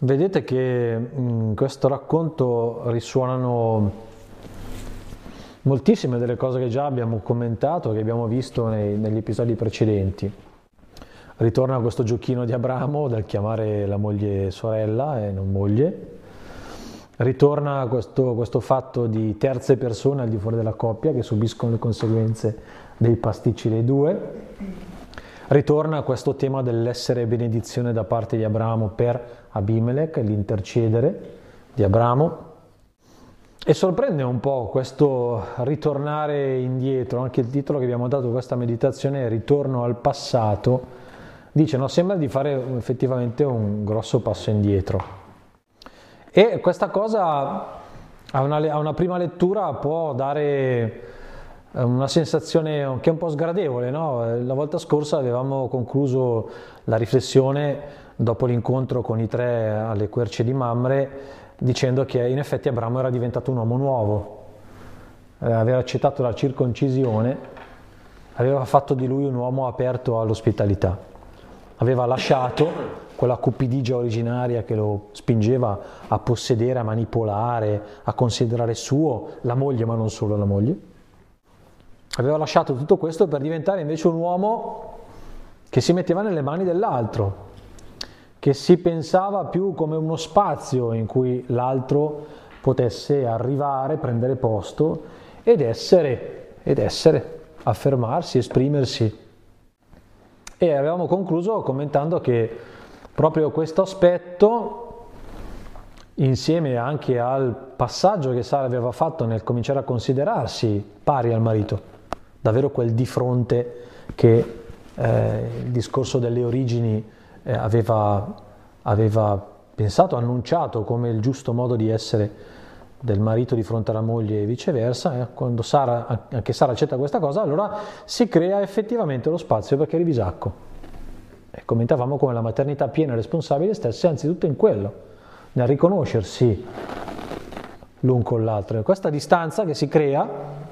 Vedete che in questo racconto risuonano moltissime delle cose che già abbiamo commentato, che abbiamo visto nei, negli episodi precedenti. Ritorna questo giochino di Abramo del chiamare la moglie sorella e non moglie. Ritorna questo, questo fatto di terze persone al di fuori della coppia che subiscono le conseguenze dei pasticci dei due Ritorna questo tema dell'essere benedizione da parte di Abramo per Abimelech, l'intercedere di Abramo. E sorprende un po' questo ritornare indietro, anche il titolo che abbiamo dato a questa meditazione Ritorno al passato. Dice, no, sembra di fare effettivamente un grosso passo indietro. E questa cosa a una, a una prima lettura può dare una sensazione che è un po' sgradevole. No? La volta scorsa avevamo concluso la riflessione dopo l'incontro con i tre alle querce di Mamre dicendo che in effetti Abramo era diventato un uomo nuovo, eh, aveva accettato la circoncisione, aveva fatto di lui un uomo aperto all'ospitalità, aveva lasciato quella cupidigia originaria che lo spingeva a possedere, a manipolare, a considerare suo la moglie, ma non solo la moglie. Aveva lasciato tutto questo per diventare invece un uomo che si metteva nelle mani dell'altro, che si pensava più come uno spazio in cui l'altro potesse arrivare, prendere posto ed essere, ed essere, affermarsi, esprimersi. E avevamo concluso commentando che proprio questo aspetto, insieme anche al passaggio che Sara aveva fatto nel cominciare a considerarsi pari al marito, davvero quel di fronte che eh, il discorso delle origini eh, aveva, aveva pensato, annunciato come il giusto modo di essere del marito di fronte alla moglie e viceversa, eh, quando Sara, anche Sara accetta questa cosa, allora si crea effettivamente lo spazio perché arrivi Isacco. E commentavamo come la maternità piena e responsabile stesse anzitutto in quello, nel riconoscersi l'un con l'altro. E questa distanza che si crea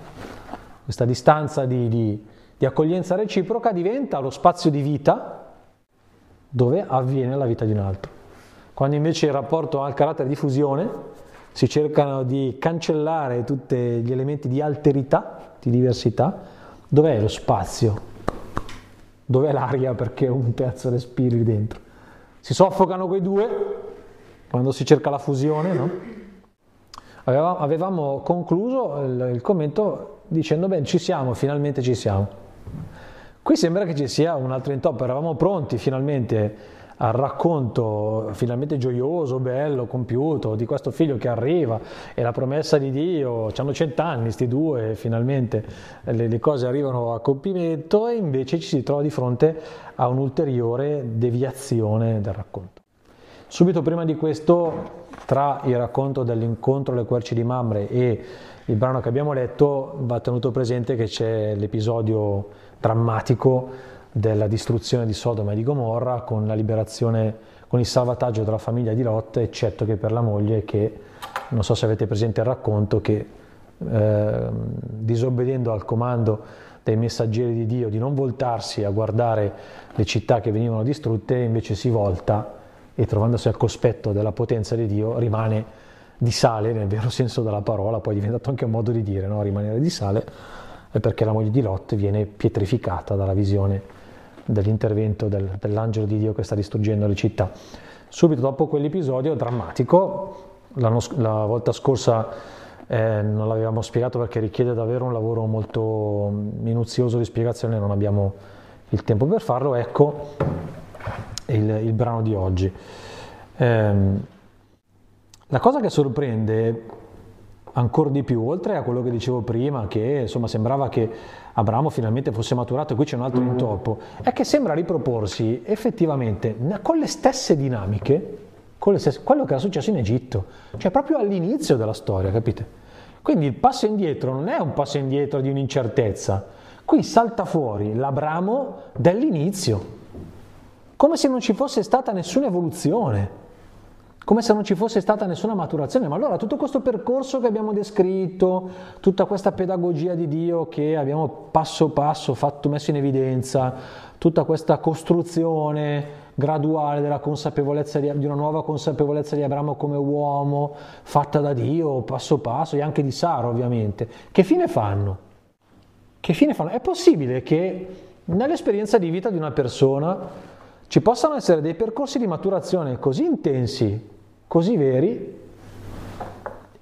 questa distanza di, di, di accoglienza reciproca diventa lo spazio di vita dove avviene la vita di un altro. Quando invece il rapporto ha il carattere di fusione, si cercano di cancellare tutti gli elementi di alterità, di diversità, dov'è lo spazio? Dov'è l'aria perché un terzo respiri dentro? Si soffocano quei due quando si cerca la fusione, no? Avevamo concluso il, commento dicendo bene ci siamo, finalmente ci siamo. Qui sembra che ci sia un altro intoppo, eravamo pronti finalmente al racconto finalmente gioioso, bello, compiuto di questo figlio che arriva e la promessa di Dio, hanno cent'anni questi due, finalmente le, le, cose arrivano a compimento e invece ci si trova di fronte a un'ulteriore deviazione del racconto. Subito prima di questo, tra il racconto dell'incontro alle querci di Mamre e il brano che abbiamo letto va tenuto presente che c'è l'episodio drammatico della distruzione di Sodoma e di Gomorra con la liberazione, con il salvataggio della famiglia di Lot, eccetto che per la moglie che, non so se avete presente il racconto, che eh, disobbedendo al comando dei messaggeri di Dio di non voltarsi a guardare le città che venivano distrutte, invece si volta e trovandosi al cospetto della potenza di Dio rimane di sale nel vero senso della parola, poi è diventato anche un modo di dire, no? rimanere di sale, è perché la moglie di Lot viene pietrificata dalla visione dell'intervento del, dell'angelo di Dio che sta distruggendo le città. Subito dopo quell'episodio drammatico, la volta scorsa eh, non l'avevamo spiegato perché richiede davvero un lavoro molto minuzioso di spiegazione, non abbiamo il tempo per farlo, ecco il, il brano di oggi. Eh, la cosa che sorprende ancora di più, oltre a quello che dicevo prima, che insomma sembrava che Abramo finalmente fosse maturato e qui c'è un altro intoppo, è che sembra riproporsi effettivamente con le stesse dinamiche, con le stesse, quello che era successo in Egitto, cioè proprio all'inizio della storia, capite? Quindi il passo indietro non è un passo indietro di un'incertezza, qui salta fuori l'Abramo dell'inizio, come se non ci fosse stata nessuna evoluzione come se non ci fosse stata nessuna maturazione. Ma allora tutto questo percorso che abbiamo descritto, tutta questa pedagogia di Dio che abbiamo passo passo fatto, messo in evidenza, tutta questa costruzione graduale della consapevolezza di, di, una nuova consapevolezza di Abramo come uomo, fatta da Dio, passo passo, e anche di Sara ovviamente. Che fine fanno? Che fine fanno? È possibile che nell'esperienza di vita di una persona ci possano essere dei percorsi di maturazione così intensi, così veri,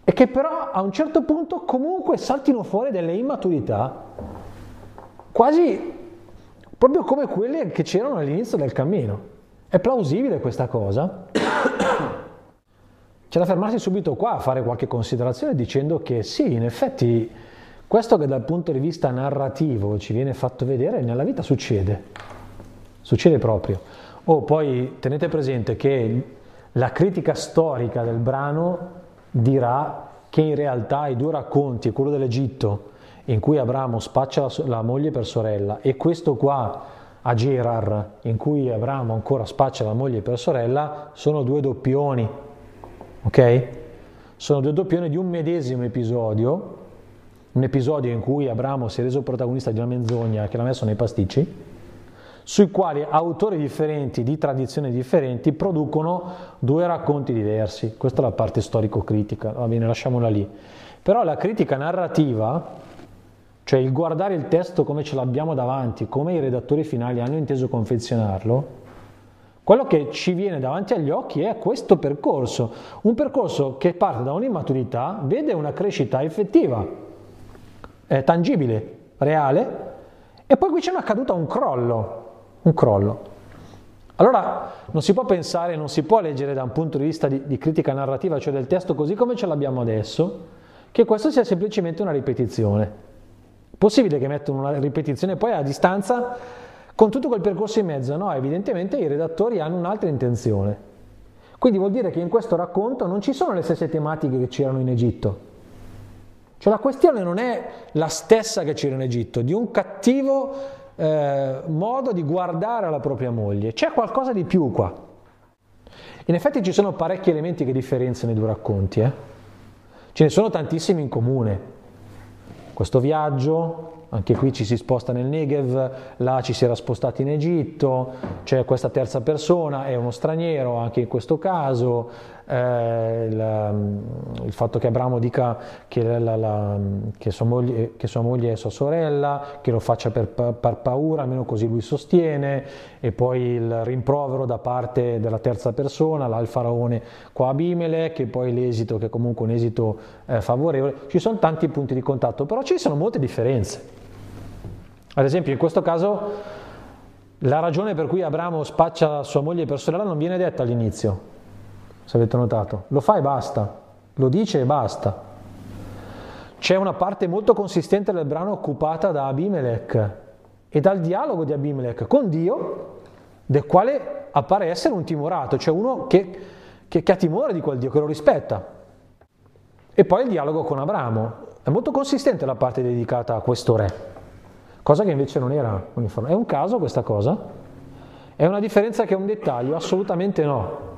e che però a un certo punto comunque saltino fuori delle immaturità, quasi proprio come quelle che c'erano all'inizio del cammino. È plausibile questa cosa? C'è da fermarsi subito qua a fare qualche considerazione dicendo che sì, in effetti questo che dal punto di vista narrativo ci viene fatto vedere nella vita succede, succede proprio. Oh, poi tenete presente che la critica storica del brano dirà che in realtà i due racconti, quello dell'Egitto in cui Abramo spaccia la moglie per sorella e questo qua a Gerar in cui Abramo ancora spaccia la moglie per sorella, sono due doppioni, ok? Sono due doppioni di un medesimo episodio, un episodio in cui Abramo si è reso protagonista di una menzogna che l'ha messo nei pasticci, sui quali autori differenti di tradizioni differenti producono due racconti diversi. Questa è la parte storico-critica, va bene, lasciamola lì. Però la critica narrativa, cioè il guardare il testo come ce l'abbiamo davanti, come i redattori finali hanno inteso confezionarlo, quello che ci viene davanti agli occhi è questo percorso, un percorso che parte da un'immaturità, vede una crescita effettiva, tangibile, reale, e poi qui c'è una caduta, un crollo, un crollo. Allora non si può pensare, non si può leggere da un punto di vista di, di critica narrativa, cioè del testo così come ce l'abbiamo adesso, che questo sia semplicemente una ripetizione. Possibile che mettano una ripetizione poi a distanza con tutto quel percorso in mezzo? No, evidentemente i redattori hanno un'altra intenzione. Quindi vuol dire che in questo racconto non ci sono le stesse tematiche che c'erano in Egitto. Cioè la questione non è la stessa che c'era in Egitto, di un cattivo eh, modo di guardare alla propria moglie. C'è qualcosa di più qua. In effetti ci sono parecchi elementi che differenziano i due racconti. Eh? Ce ne sono tantissimi in comune. Questo viaggio, anche qui ci si sposta nel Negev, là ci si era spostati in Egitto, c'è questa terza persona, è uno straniero anche in questo caso, eh, il, il, fatto che Abramo dica che, la, la, che, sua moglie, che, sua moglie, è sua sorella, che lo faccia per, per, paura, almeno così lui sostiene, e poi il rimprovero da parte della terza persona, il faraone qua Abimelech, e poi l'esito che è comunque un esito eh, favorevole. Ci sono tanti punti di contatto, però ci sono molte differenze. Ad esempio in questo caso la ragione per cui Abramo spaccia sua moglie per sorella non viene detta all'inizio, se avete notato. Lo fa e basta, lo dice e basta. C'è una parte molto consistente del brano occupata da Abimelech e dal dialogo di Abimelech con Dio, del quale appare essere un timorato, cioè uno che, che, che ha timore di quel Dio, che lo rispetta. E poi il dialogo con Abramo. È molto consistente la parte dedicata a questo re, cosa che invece non era uniforme. È un caso questa cosa? È una differenza che è un dettaglio? Assolutamente no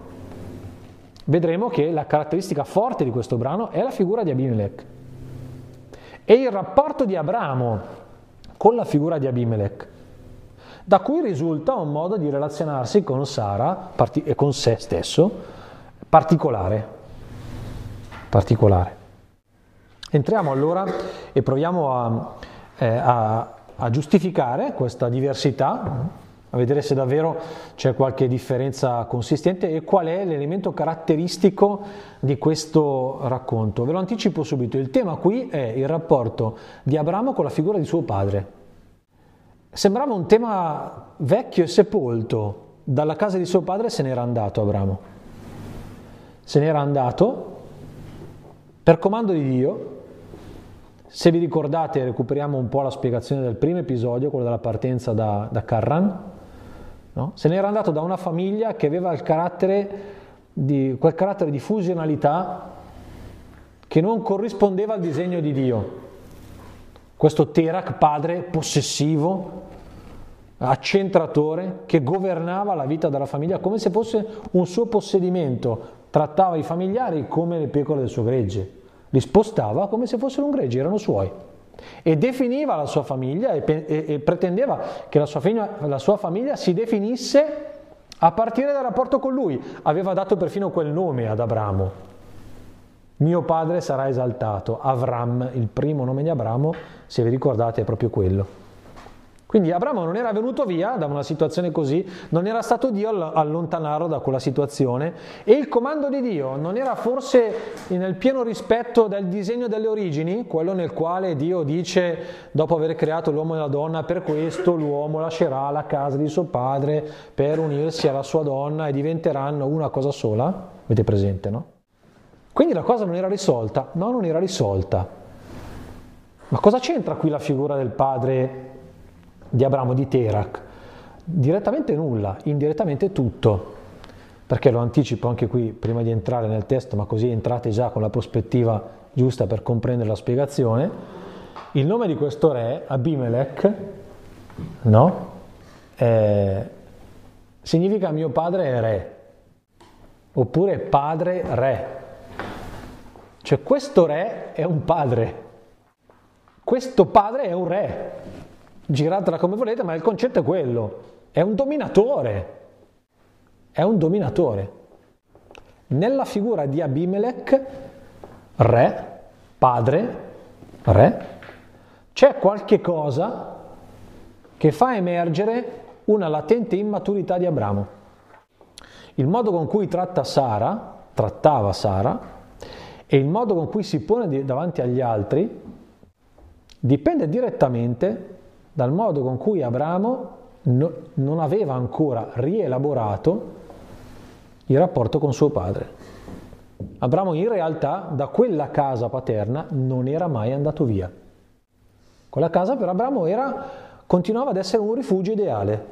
vedremo che la caratteristica forte di questo brano è la figura di Abimelech. E il rapporto di Abramo con la figura di Abimelech, da cui risulta un modo di relazionarsi con Sara e con se stesso particolare. particolare. Entriamo allora e proviamo a, eh, a, a giustificare questa diversità a vedere se davvero c'è qualche differenza consistente e qual è l'elemento caratteristico di questo racconto. Ve lo anticipo subito, il tema qui è il rapporto di Abramo con la figura di suo padre. Sembrava un tema vecchio e sepolto, dalla casa di suo padre se n'era andato Abramo. Se n'era andato per comando di Dio. Se vi ricordate, recuperiamo un po' la spiegazione del primo episodio, quello della partenza da, da Carran No? Se n'era andato da una famiglia che aveva carattere di, quel carattere di fusionalità che non corrispondeva al disegno di Dio. Questo Terak, padre possessivo, accentratore, che governava la vita della famiglia come se fosse un suo possedimento, trattava i familiari come le pecore del suo gregge, li spostava come se fossero un gregge, erano suoi e definiva la sua famiglia e, e, e pretendeva che la sua, la sua famiglia si definisse a partire dal rapporto con lui. Aveva dato perfino quel nome ad Abramo. Mio padre sarà esaltato. Avram, il primo nome di Abramo, se vi ricordate, è proprio quello. Quindi Abramo non era venuto via da una situazione così, non era stato Dio a allontanarlo da quella situazione e il comando di Dio non era forse nel pieno rispetto del disegno delle origini, quello nel quale Dio dice dopo aver creato l'uomo e la donna, per questo l'uomo lascerà la casa di suo padre per unirsi alla sua donna e diventeranno una cosa sola? Avete presente, no? Quindi la cosa non era risolta? No, non era risolta. Ma cosa c'entra qui la figura del padre di Abramo di Terak? Direttamente nulla, indirettamente tutto. Perché lo anticipo anche qui prima di entrare nel testo, ma così entrate già con la prospettiva giusta per comprendere la spiegazione. Il nome di questo re, Abimelech, no? Eh, significa mio padre è re, oppure padre re. Cioè questo re è un padre, questo padre è un re giratela come volete, ma il concetto è quello, è un dominatore, è un dominatore. Nella figura di Abimelech, re, padre, re, c'è qualche cosa che fa emergere una latente immaturità di Abramo. Il modo con cui tratta Sara, trattava Sara, e il modo con cui si pone davanti agli altri dipende direttamente dal modo con cui Abramo no, non aveva ancora rielaborato il rapporto con suo padre. Abramo in realtà da quella casa paterna non era mai andato via. Quella casa per Abramo era, continuava ad essere un rifugio ideale,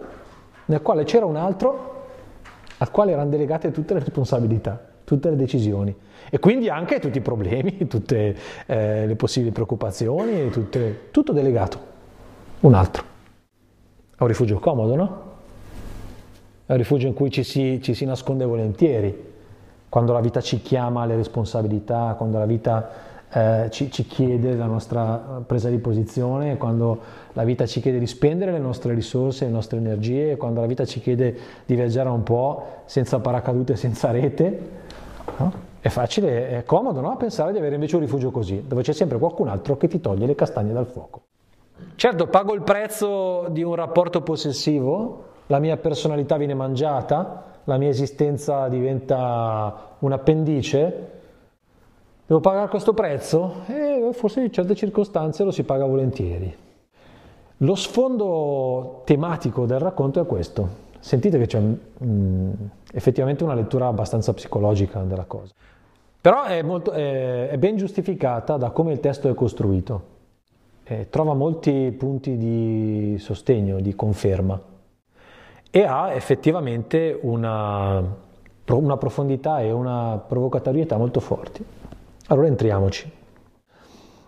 nel quale c'era un altro al quale erano delegate tutte le responsabilità, tutte le decisioni e quindi anche tutti i problemi, tutte eh, le possibili preoccupazioni, tutte, tutto delegato un altro. È un rifugio comodo, no? È un rifugio in cui ci si, ci si nasconde volentieri, quando la vita ci chiama alle responsabilità, quando la vita eh, ci, ci, chiede la nostra presa di posizione, quando la vita ci chiede di spendere le nostre risorse, le nostre energie, quando la vita ci chiede di viaggiare un po' senza paracadute, senza rete. No? È facile, è comodo no? pensare di avere invece un rifugio così, dove c'è sempre qualcun altro che ti toglie le castagne dal fuoco. Certo, pago il prezzo di un rapporto possessivo, la mia personalità viene mangiata, la mia esistenza diventa un appendice. Devo pagare questo prezzo? E forse in certe circostanze lo si paga volentieri. Lo sfondo tematico del racconto è questo. Sentite che c'è mm, effettivamente una lettura abbastanza psicologica della cosa. Però è, molto, è, è ben giustificata da come il testo è costruito eh, trova molti punti di sostegno, di conferma e ha effettivamente una, una profondità e una provocatorietà molto forti. Allora entriamoci.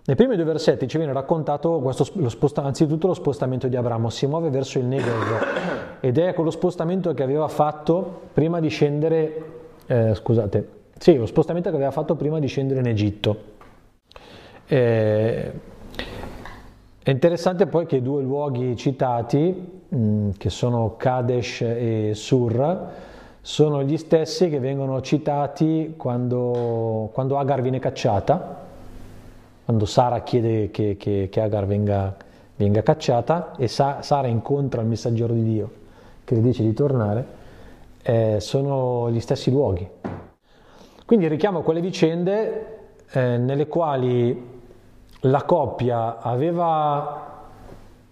Nei primi due versetti ci viene raccontato questo, lo sposta, anzitutto lo spostamento di Abramo, si muove verso il Negev ed è quello spostamento che aveva fatto prima di scendere, eh, scusate, sì, lo spostamento che aveva fatto prima di scendere in Egitto. Eh, è interessante poi che i due luoghi citati, mm, che sono Kadesh e Sur, sono gli stessi che vengono citati quando, quando Agar viene cacciata, quando Sara chiede che, che, che Agar venga, venga, cacciata e Sa, Sara incontra il messaggero di Dio che le dice di tornare, eh, sono gli stessi luoghi. Quindi richiamo quelle vicende eh, nelle quali la coppia aveva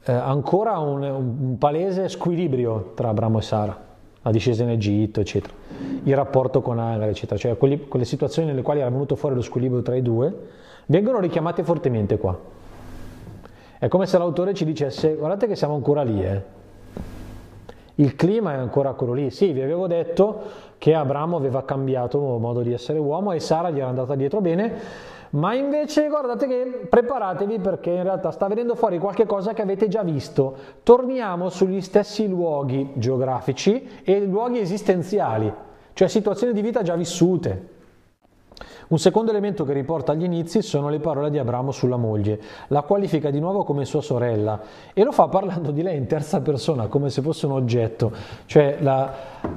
eh, ancora un, un, palese squilibrio tra Abramo e Sara, la discesa in Egitto, eccetera, il rapporto con Agar, eccetera, cioè quelli, quelle situazioni nelle quali era venuto fuori lo squilibrio tra i due, vengono richiamate fortemente qua. È come se l'autore ci dicesse, guardate che siamo ancora lì, eh. Il clima è ancora quello lì. Sì, vi avevo detto che Abramo aveva cambiato modo di essere uomo e Sara gli era andata dietro bene, ma invece guardate che preparatevi perché in realtà sta venendo fuori qualche cosa che avete già visto. Torniamo sugli stessi luoghi geografici e luoghi esistenziali, cioè situazioni di vita già vissute. Un secondo elemento che riporta agli inizi sono le parole di Abramo sulla moglie. La qualifica di nuovo come sua sorella e lo fa parlando di lei in terza persona, come se fosse un oggetto. Cioè la,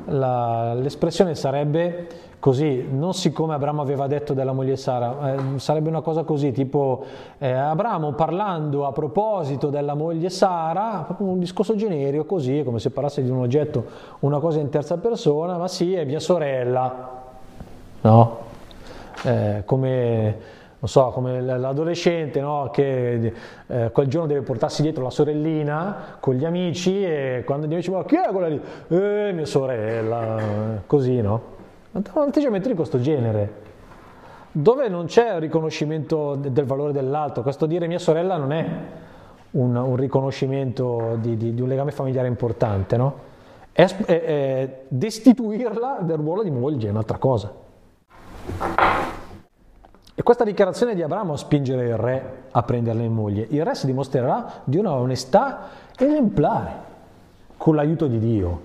la, l'espressione sarebbe così, non siccome Abramo aveva detto della moglie Sara, eh, sarebbe una cosa così, tipo eh, Abramo parlando a proposito della moglie Sara, un discorso generico così, come se parlasse di un oggetto, una cosa in terza persona, ma sì, è mia sorella, no? Eh, come so, come l'adolescente no? che eh, quel giorno deve portarsi dietro la sorellina con gli amici e quando gli amici ma chi è quella lì? Eh, mia sorella, così no? Un atteggiamento di questo genere, dove non c'è riconoscimento del valore dell'altro, questo dire mia sorella non è un, un riconoscimento di, di, di, un legame familiare importante, no? È, è, è destituirla del ruolo di moglie, è un'altra cosa. E questa dichiarazione di Abramo spingere il re a prenderla in moglie. Il re si dimostrerà di una onestà esemplare, con l'aiuto di Dio,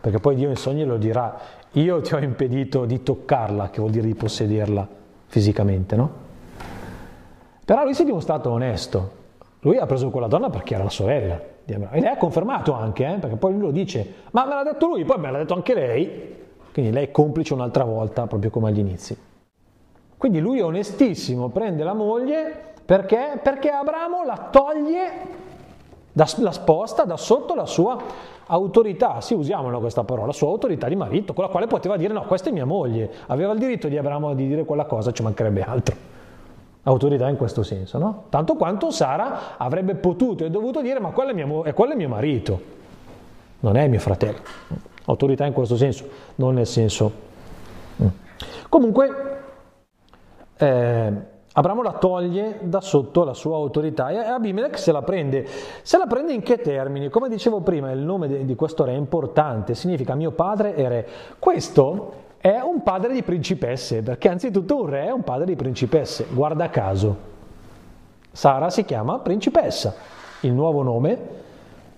perché poi Dio in sogni lo dirà, io ti ho impedito di toccarla, che vuol dire di possederla fisicamente, no? Però lui si è dimostrato onesto, lui ha preso quella donna perché era la sorella di Abramo, e lei ha confermato anche, eh, perché poi lui lo dice, ma me l'ha detto lui, poi me l'ha detto anche lei, quindi lei è complice un'altra volta, proprio come agli inizi. Quindi lui è onestissimo, prende la moglie perché? Perché Abramo la toglie, la sposta da sotto la sua autorità, sì usiamola questa parola, la sua autorità di marito, con la quale poteva dire no, questa è mia moglie, aveva il diritto di Abramo di dire quella cosa, ci mancherebbe altro. Autorità in questo senso, no? Tanto quanto Sara avrebbe potuto e dovuto dire ma quello è mio, quello è mio marito, non è mio fratello. Autorità in questo senso, non nel senso... Mm. Comunque, eh, Abramo la toglie da sotto la sua autorità e Abimelech se la prende. Se la prende in che termini? Come dicevo prima, il nome di questo re è importante, significa mio padre e re. Questo è un padre di principesse, perché anzitutto un re è un padre di principesse, guarda caso. Sara si chiama principessa, il nuovo nome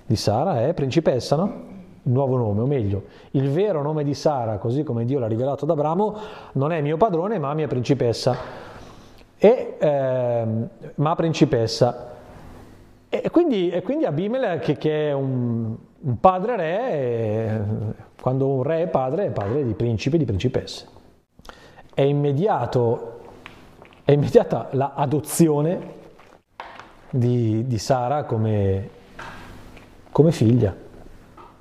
di Sara è principessa, no? Nuovo nome, o meglio, il vero nome di Sara, così come Dio l'ha rivelato ad Abramo, non è mio padrone ma mia principessa. E, eh, ma principessa. E quindi, e quindi Abimelech, che è un, un padre re, e, quando un re è padre, è padre di principi e di principesse. È, immediato, è immediata l'adozione di, di Sara come, come figlia.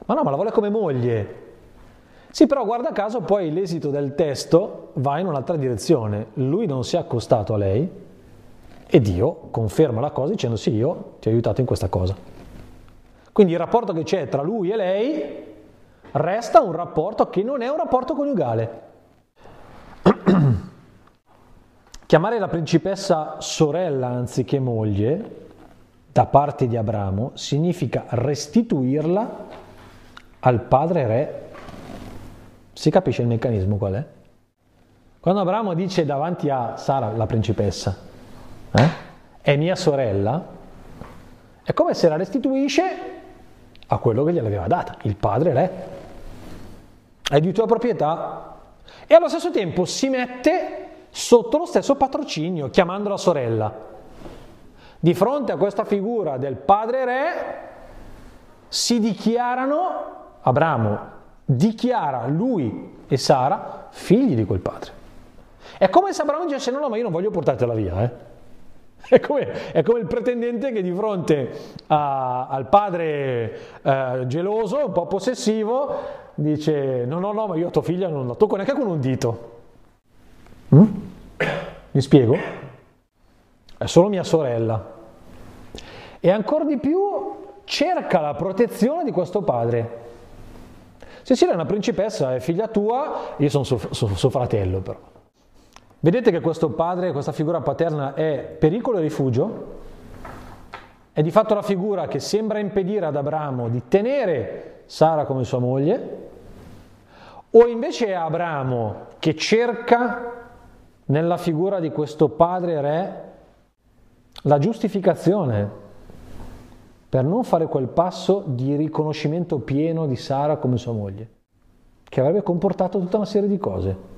Ma no, ma la vuole come moglie. Sì, però guarda caso poi l'esito del testo va in un'altra direzione. Lui non si è accostato a lei e Dio conferma la cosa dicendo sì, io ti ho aiutato in questa cosa. Quindi il rapporto che c'è tra lui e lei resta un rapporto che non è un rapporto coniugale. Chiamare la principessa sorella anziché moglie da parte di Abramo significa restituirla al padre re. Si capisce il meccanismo qual è? Quando Abramo dice davanti a Sara, la principessa, eh, è mia sorella, è come se la restituisce a quello che gliel'aveva data, il padre re. È di tua proprietà. E allo stesso tempo si mette sotto lo stesso patrocinio, chiamandola sorella. Di fronte a questa figura del padre re si dichiarano Abramo dichiara lui e Sara figli di quel padre. È come se Abramo dicesse no, no, ma io non voglio portartela via. Eh. È, come, è come, il pretendente che di fronte a, al padre eh, geloso, un po' possessivo, dice no, no, no, ma io a tua figlia non la tocco neanche con un dito. Mm? Mi spiego? È solo mia sorella. E ancora di più cerca la protezione di questo padre. Cecilia è una principessa, è figlia tua, io sono suo, suo, suo fratello però. Vedete che questo padre, questa figura paterna è pericolo e rifugio? È di fatto la figura che sembra impedire ad Abramo di tenere Sara come sua moglie? O invece è Abramo che cerca nella figura di questo padre re la giustificazione per non fare quel passo di riconoscimento pieno di Sara come sua moglie, che avrebbe comportato tutta una serie di cose.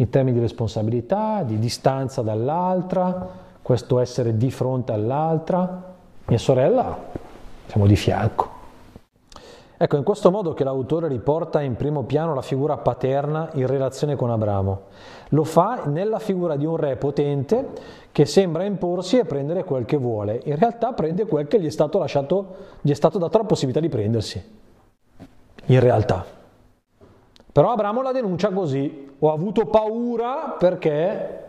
in termini di responsabilità, di distanza dall'altra, questo essere di fronte all'altra. Mia sorella, siamo di fianco. Ecco, in questo modo che l'autore riporta in primo piano la figura paterna in relazione con Abramo. Lo fa nella figura di un re potente che sembra imporsi e prendere quel che vuole. In realtà prende quel che gli è stato lasciato, gli è stato dato la possibilità di prendersi. In realtà. Però Abramo la denuncia così. Ho avuto paura perché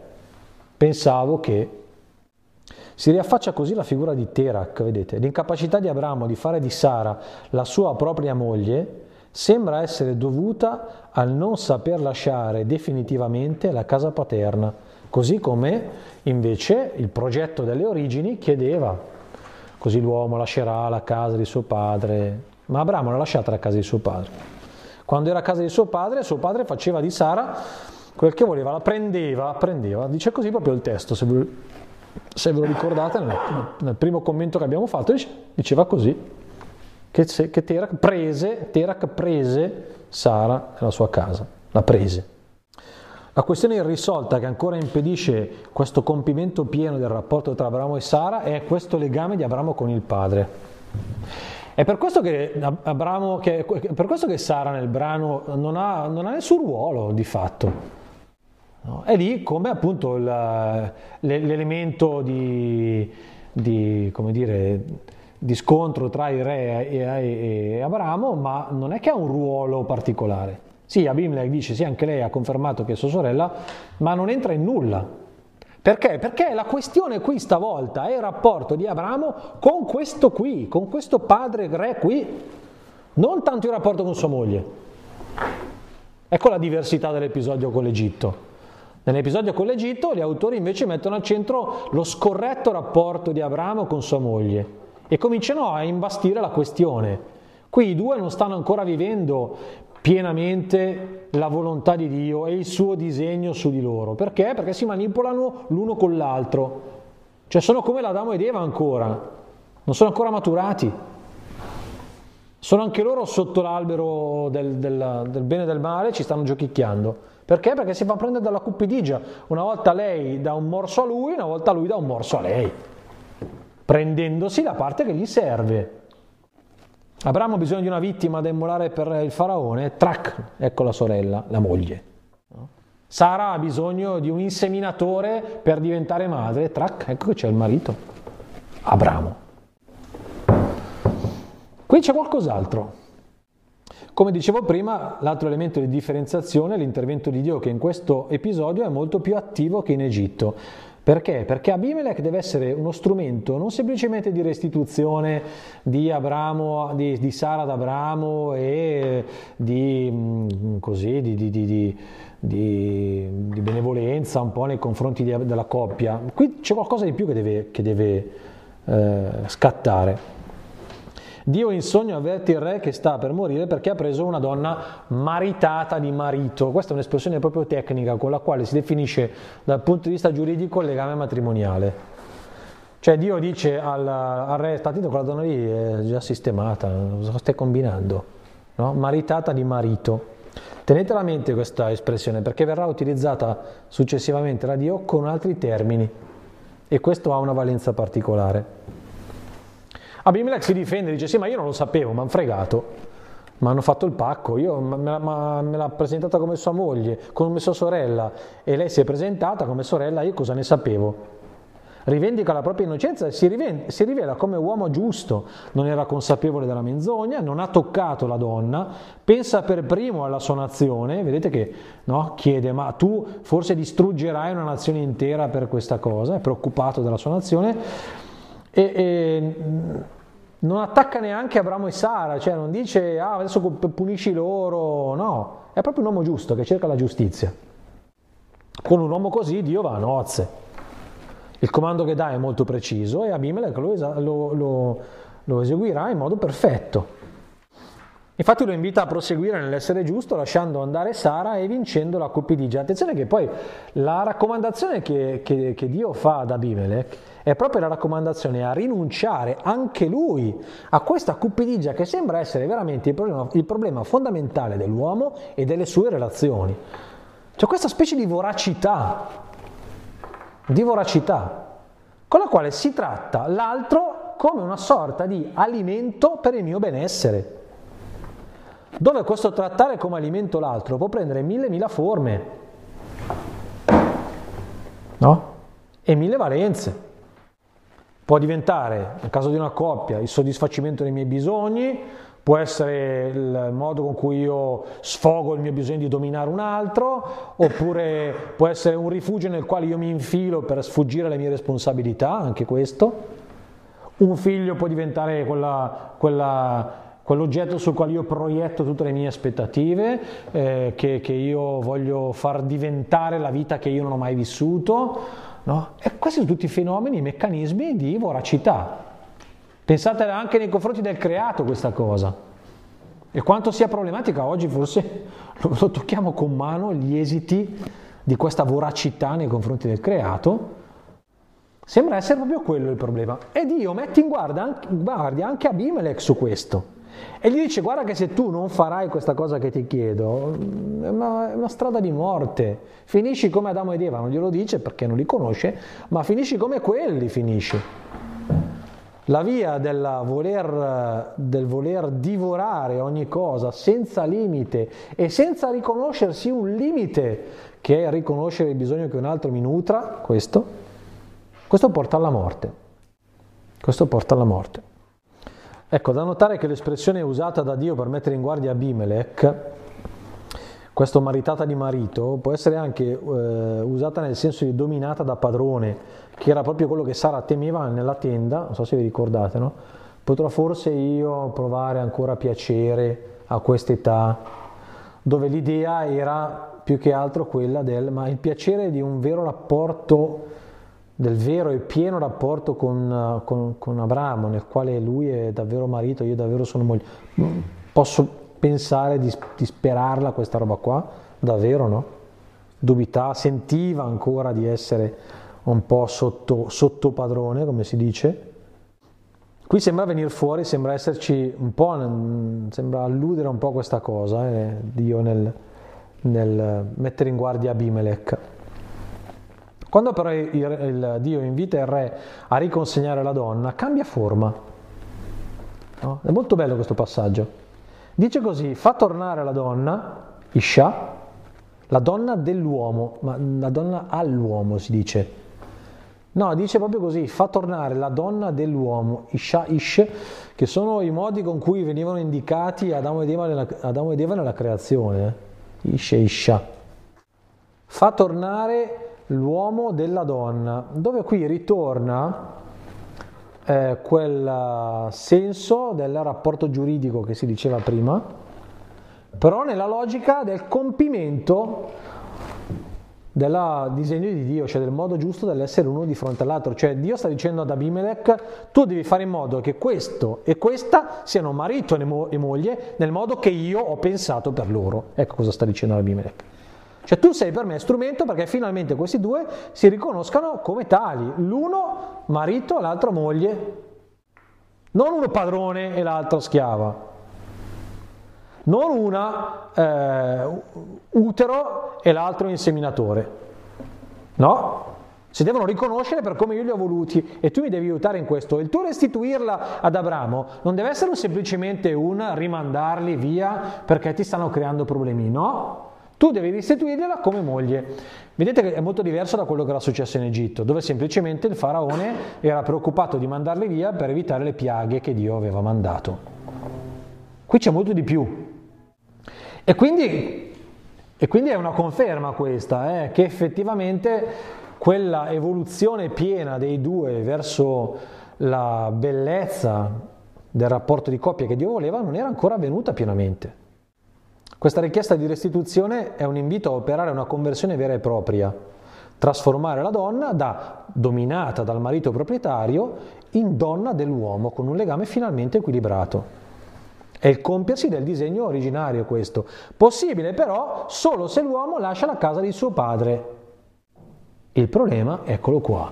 pensavo che si riaffaccia così la figura di Terak, vedete? L'incapacità di Abramo di fare di Sara la sua propria moglie sembra essere dovuta al non saper lasciare definitivamente la casa paterna, così come invece il progetto delle origini chiedeva. Così l'uomo lascerà la casa di suo padre, ma Abramo l'ha lasciata la casa di suo padre. Quando era a casa di suo padre, suo padre faceva di Sara quel che voleva, la prendeva, prendeva, dice così proprio il testo, se se ve lo ricordate nel, nel primo commento che abbiamo fatto diceva così che, che Terak, prese, Terak prese Sara nella sua casa, la prese. La questione irrisolta che ancora impedisce questo compimento pieno del rapporto tra Abramo e Sara è questo legame di Abramo con il padre. È per questo che, Abramo, che, per questo che Sara nel brano non ha, non ha nessun ruolo di fatto. No? È lì come appunto il, l'elemento di, di, dire, di, scontro tra il re e, e, e, Abramo, ma non è che ha un ruolo particolare. Sì, Abimelech dice, sì, anche lei ha confermato che è sua sorella, ma non entra in nulla. Perché? Perché la questione qui stavolta è il rapporto di Abramo con questo qui, con questo padre re qui, non tanto il rapporto con sua moglie. Ecco la diversità dell'episodio con l'Egitto. Nell'episodio con l'Egitto gli autori invece mettono al centro lo scorretto rapporto di Abramo con sua moglie e cominciano a imbastire la questione. Qui i due non stanno ancora vivendo pienamente la volontà di Dio e il suo disegno su di loro. Perché? Perché si manipolano l'uno con l'altro. Cioè sono come l'Adamo ed Eva ancora, non sono ancora maturati. Sono anche loro sotto l'albero del, del, del bene e del male, ci stanno giochicchiando. Perché? Perché si fa prendere dalla cupidigia. Una volta lei dà un morso a lui, una volta lui dà un morso a lei, prendendosi la parte che gli serve. Abramo ha bisogno di una vittima da immolare per il faraone, trac, ecco la sorella, la moglie. Sara ha bisogno di un inseminatore per diventare madre, trac, ecco che c'è il marito, Abramo. Qui c'è qualcos'altro. Come dicevo prima, l'altro elemento di differenziazione è l'intervento di Dio che in questo episodio è molto più attivo che in Egitto. Perché? Perché Abimelech deve essere uno strumento non semplicemente di restituzione di, Abramo, di, di Sara ad Abramo e di, mm, così, di, di, benevolenza un po' nei confronti della coppia. Qui c'è qualcosa di più che deve, che deve eh, scattare. Dio in sogno avverte il re che sta per morire perché ha preso una donna maritata di marito. Questa è un'espressione proprio tecnica con la quale si definisce dal punto di vista giuridico il legame matrimoniale. Cioè Dio dice al, al re, sta attento, quella donna lì è già sistemata, cosa stai combinando? No? Maritata di marito. Tenete a mente questa espressione perché verrà utilizzata successivamente da Dio con altri termini e questo ha una valenza particolare. Abimelech si difende, dice sì ma io non lo sapevo, mi hanno fregato, mi hanno fatto il pacco, io, me, l'ha, me l'ha presentata come sua moglie, come sua sorella e lei si è presentata come sorella, io cosa ne sapevo? Rivendica la propria innocenza e si, rivende, si rivela come uomo giusto, non era consapevole della menzogna, non ha toccato la donna, pensa per primo alla sua nazione, vedete che no, chiede ma tu forse distruggerai una nazione intera per questa cosa, è preoccupato della sua nazione e, e non attacca neanche Abramo e Sara, cioè non dice ah, adesso punisci loro, no, è proprio un uomo giusto che cerca la giustizia. Con un uomo così Dio va a nozze. Il comando che dà è molto preciso e Abimelech lo, lo, lo, lo eseguirà in modo perfetto. Infatti lo invita a proseguire nell'essere giusto lasciando andare Sara e vincendo la cupidigia. Attenzione che poi la raccomandazione che, che, che Dio fa ad Abimelech è proprio la raccomandazione a rinunciare anche lui a questa cupidigia che sembra essere veramente il problema, il problema fondamentale dell'uomo e delle sue relazioni. C'è questa specie di voracità, di voracità, con la quale si tratta l'altro come una sorta di alimento per il mio benessere. Dove questo trattare come alimento l'altro può prendere mille mila forme, no? E mille valenze. Può diventare, nel caso di una coppia, il soddisfacimento dei miei bisogni, può essere il modo con cui io sfogo il mio bisogno di dominare un altro, oppure può essere un rifugio nel quale io mi infilo per sfuggire alle mie responsabilità, anche questo. Un figlio può diventare quella, quella, quell'oggetto sul quale io proietto tutte le mie aspettative, eh, che, che io voglio far diventare la vita che io non ho mai vissuto. No? E questi sono tutti fenomeni, meccanismi di voracità. Pensate anche nei confronti del creato questa cosa. E quanto sia problematica oggi forse lo tocchiamo con mano gli esiti di questa voracità nei confronti del creato. Sembra essere proprio quello il problema. E Dio mette in guardia anche Abimelech su questo. E gli dice guarda che se tu non farai questa cosa che ti chiedo, è una, è una, strada di morte. Finisci come Adamo ed Eva, non glielo dice perché non li conosce, ma finisci come quelli finisci la via voler, del voler divorare ogni cosa senza limite e senza riconoscersi un limite che è riconoscere il bisogno che un altro mi nutra, questo, questo porta alla morte. Questo porta alla morte. Ecco, da notare che l'espressione usata da Dio per mettere in guardia Abimelech, questo maritata di marito, può essere anche eh, usata nel senso di dominata da padrone, che era proprio quello che Sara temeva nella tenda, non so se vi ricordate, no? Potrò forse io provare ancora piacere a quest'età, dove l'idea era più che altro quella del, ma il piacere di un vero rapporto, del vero e pieno rapporto con, con, con Abramo, nel quale lui è davvero marito, io davvero sono moglie. Posso pensare di, di sperarla questa roba qua? Davvero no? Dubità, sentiva ancora di essere un po' sotto, sotto padrone, come si dice. Qui sembra venire fuori, sembra esserci un po', sembra alludere un po' a questa cosa, eh, Dio nel, nel, mettere in guardia Abimelech. Quando però il, il, Dio invita il re a riconsegnare la donna, cambia forma. No? È molto bello questo passaggio. Dice così, fa tornare la donna, Isha, la donna dell'uomo, ma la donna all'uomo si dice, No, dice proprio così, fa tornare la donna dell'uomo, Isha Ish, che sono i modi con cui venivano indicati Adamo ed Eva nella, Adamo ed Eva nella creazione. Ish e Isha. Fa tornare l'uomo della donna, dove qui ritorna eh, quel senso del rapporto giuridico che si diceva prima, però nella logica del compimento del disegno di Dio, cioè del modo giusto dell'essere uno di fronte all'altro. Cioè Dio sta dicendo ad Abimelech, tu devi fare in modo che questo e questa siano marito e moglie nel modo che io ho pensato per loro. Ecco cosa sta dicendo Abimelech. Cioè tu sei per me strumento perché finalmente questi due si riconoscano come tali, l'uno marito e l'altro moglie, non uno padrone e l'altro schiava non una eh, utero e l'altro inseminatore. No, si devono riconoscere per come io li ho voluti e tu mi devi aiutare in questo. Il tuo restituirla ad Abramo non deve essere semplicemente un rimandarli via perché ti stanno creando problemi, no? Tu devi restituirgliela come moglie. Vedete che è molto diverso da quello che era successo in Egitto, dove semplicemente il faraone era preoccupato di mandarli via per evitare le piaghe che Dio aveva mandato. Qui c'è molto di più. E quindi, e quindi è una conferma questa, eh, che effettivamente quella evoluzione piena dei due verso la bellezza del rapporto di coppia che Dio voleva non era ancora avvenuta pienamente. Questa richiesta di restituzione è un invito a operare una conversione vera e propria, trasformare la donna da dominata dal marito proprietario in donna dell'uomo con un legame finalmente equilibrato. È il compiersi del disegno originario questo. Possibile però solo se l'uomo lascia la casa di suo padre. Il problema, eccolo qua.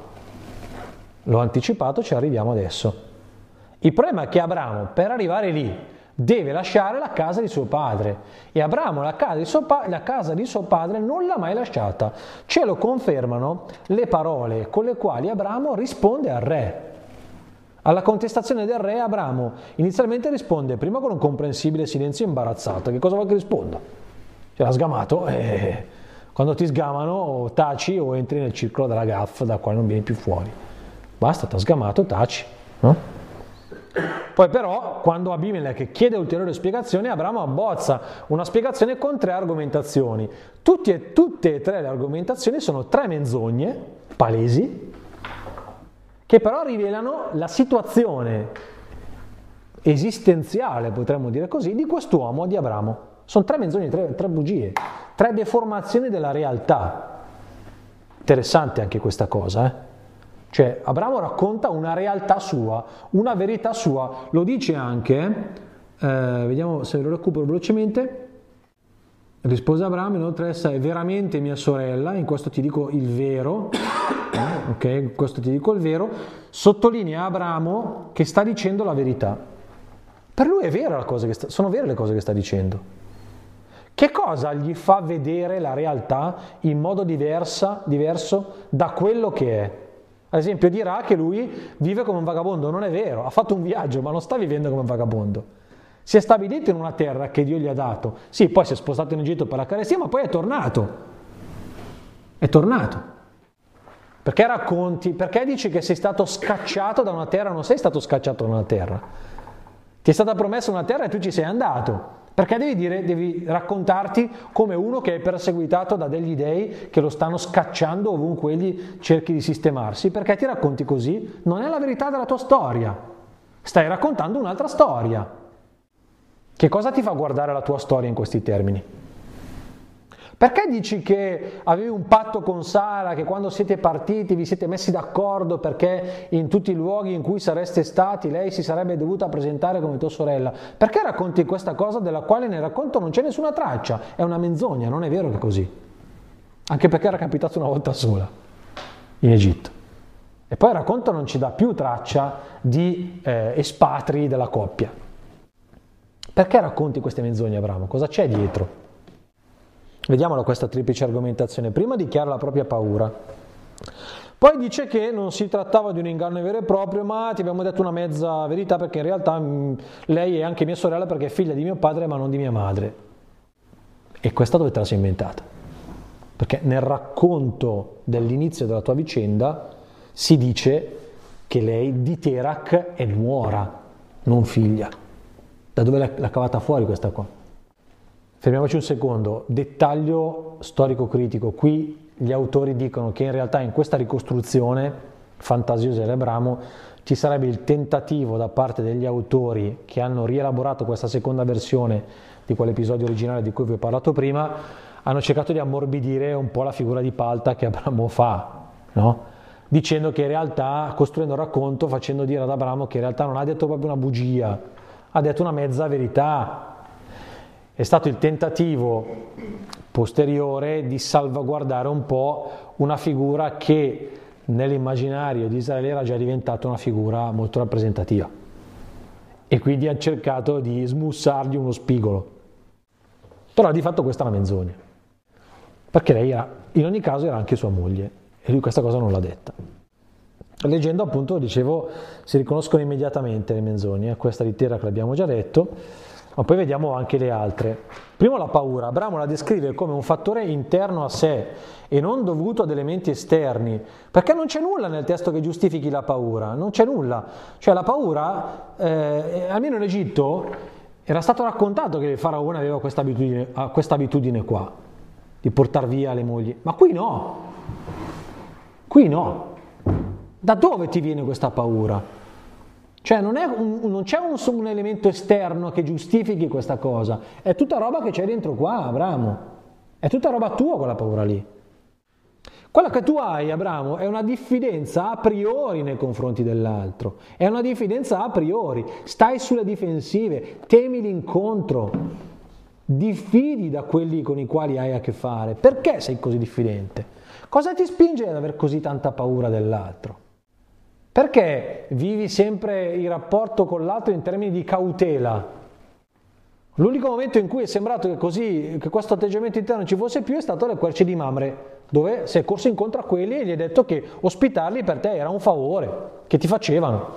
L'ho anticipato, ci arriviamo adesso. Il problema è che Abramo, per arrivare lì, deve lasciare la casa di suo padre. E Abramo la casa, di suo, pa- casa di suo padre non l'ha mai lasciata. Ce lo confermano le parole con le quali Abramo risponde al re. Alla contestazione del re Abramo inizialmente risponde prima con un comprensibile silenzio imbarazzato. Che cosa vuoi che risponda? Ce l'ha sgamato e quando ti sgamano o taci o entri nel circolo della gaffa da quale non vieni più fuori. Basta, ti ha sgamato, taci. No? Poi però, quando Abimelech chiede ulteriori spiegazioni, Abramo abbozza una spiegazione con tre argomentazioni. Tutte, tutte e tre le argomentazioni sono tre menzogne palesi, che però rivelano la situazione esistenziale, potremmo dire così, di quest'uomo, di Abramo. Sono tre menzogne, tre, tre bugie, tre deformazioni della realtà. Interessante anche questa cosa, eh? Cioè Abramo racconta una realtà sua, una verità sua, lo dice anche, eh, vediamo se lo recupero velocemente, rispose Abramo, inoltre essa è veramente mia sorella, in questo ti dico il vero, ok, in questo ti dico il vero, sottolinea Abramo che sta dicendo la verità. Per lui è vera la cosa che sta, sono vere le cose che sta dicendo. Che cosa gli fa vedere la realtà in modo diversa, diverso da quello che è? Ad esempio dirà che lui vive come un vagabondo, non è vero, ha fatto un viaggio ma non sta vivendo come un vagabondo. Si è stabilito in una terra che Dio gli ha dato. Sì, poi si è spostato in Egitto per la carestia, ma poi è tornato. È tornato. Perché racconti? Perché dici che sei stato scacciato da una terra? Non sei stato scacciato da una terra. Ti è stata promessa una terra e tu ci sei andato. Perché devi, dire, devi raccontarti come uno che è perseguitato da degli dei che lo stanno scacciando ovunque egli cerchi di sistemarsi? Perché ti racconti così? Non è la verità della tua storia. Stai raccontando un'altra storia. Che cosa ti fa guardare la tua storia in questi termini? Perché dici che avevi un patto con Sara, che quando siete partiti vi siete messi d'accordo perché in tutti i luoghi in cui sareste stati lei si sarebbe dovuta presentare come tua sorella? Perché racconti questa cosa della quale nel racconto non c'è nessuna traccia? È una menzogna, non è vero che è così. Anche perché era capitato una volta sola in Egitto. E poi il racconto non ci dà più traccia di eh, espatri della coppia. Perché racconti queste menzogne, Abramo? Cosa c'è dietro? Vediamola questa triplice argomentazione. Prima dichiara la propria paura. Poi dice che non si trattava di un inganno vero e proprio, ma ti abbiamo detto una mezza verità perché in realtà mh, lei è anche mia sorella perché è figlia di mio padre ma non di mia madre. E questa dove te la sei inventata? Perché nel racconto dell'inizio della tua vicenda si dice che lei di Terak è nuora, non figlia. Da dove l'ha cavata fuori questa qua? Fermiamoci un secondo, dettaglio storico-critico. Qui gli autori dicono che in realtà in questa ricostruzione fantasiosa di Abramo ci sarebbe il tentativo da parte degli autori che hanno rielaborato questa seconda versione di quell'episodio originale di cui vi ho parlato prima, hanno cercato di ammorbidire un po' la figura di Palta che Abramo fa, no? dicendo che in realtà, costruendo il racconto, facendo dire ad Abramo che in realtà non ha detto proprio una bugia, ha detto una mezza verità, è stato il tentativo posteriore di salvaguardare un po' una figura che nell'immaginario di Israele era già diventata una figura molto rappresentativa e quindi ha cercato di smussargli uno spigolo. Però di fatto questa è una menzogna, perché lei era, in ogni caso era anche sua moglie e lui questa cosa non l'ha detta. Leggendo appunto, dicevo, si riconoscono immediatamente le menzogne, questa di che l'abbiamo già detto, ma poi vediamo anche le altre. Primo la paura, Abramo la descrive come un fattore interno a sé e non dovuto ad elementi esterni, perché non c'è nulla nel testo che giustifichi la paura, non c'è nulla. Cioè la paura, eh, almeno in Egitto, era stato raccontato che il faraone aveva questa abitudine, abitudine qua, di portare via le mogli, ma qui no, qui no. Da dove ti viene questa paura? Cioè non, un, non c'è un, un, elemento esterno che giustifichi questa cosa, è tutta roba che c'è dentro qua, Abramo. È tutta roba tua quella paura lì. Quella che tu hai, Abramo, è una diffidenza a priori nei confronti dell'altro, è una diffidenza a priori, stai sulle difensive, temi l'incontro, diffidi da quelli con i quali hai a che fare. Perché sei così diffidente? Cosa ti spinge ad avere così tanta paura dell'altro? Perché vivi sempre il rapporto con l'altro in termini di cautela? L'unico momento in cui è sembrato che, così, che questo atteggiamento interno ci fosse più è stato alle querce di Mamre, dove si è corso incontro a quelli e gli ha detto che ospitarli per te era un favore che ti facevano.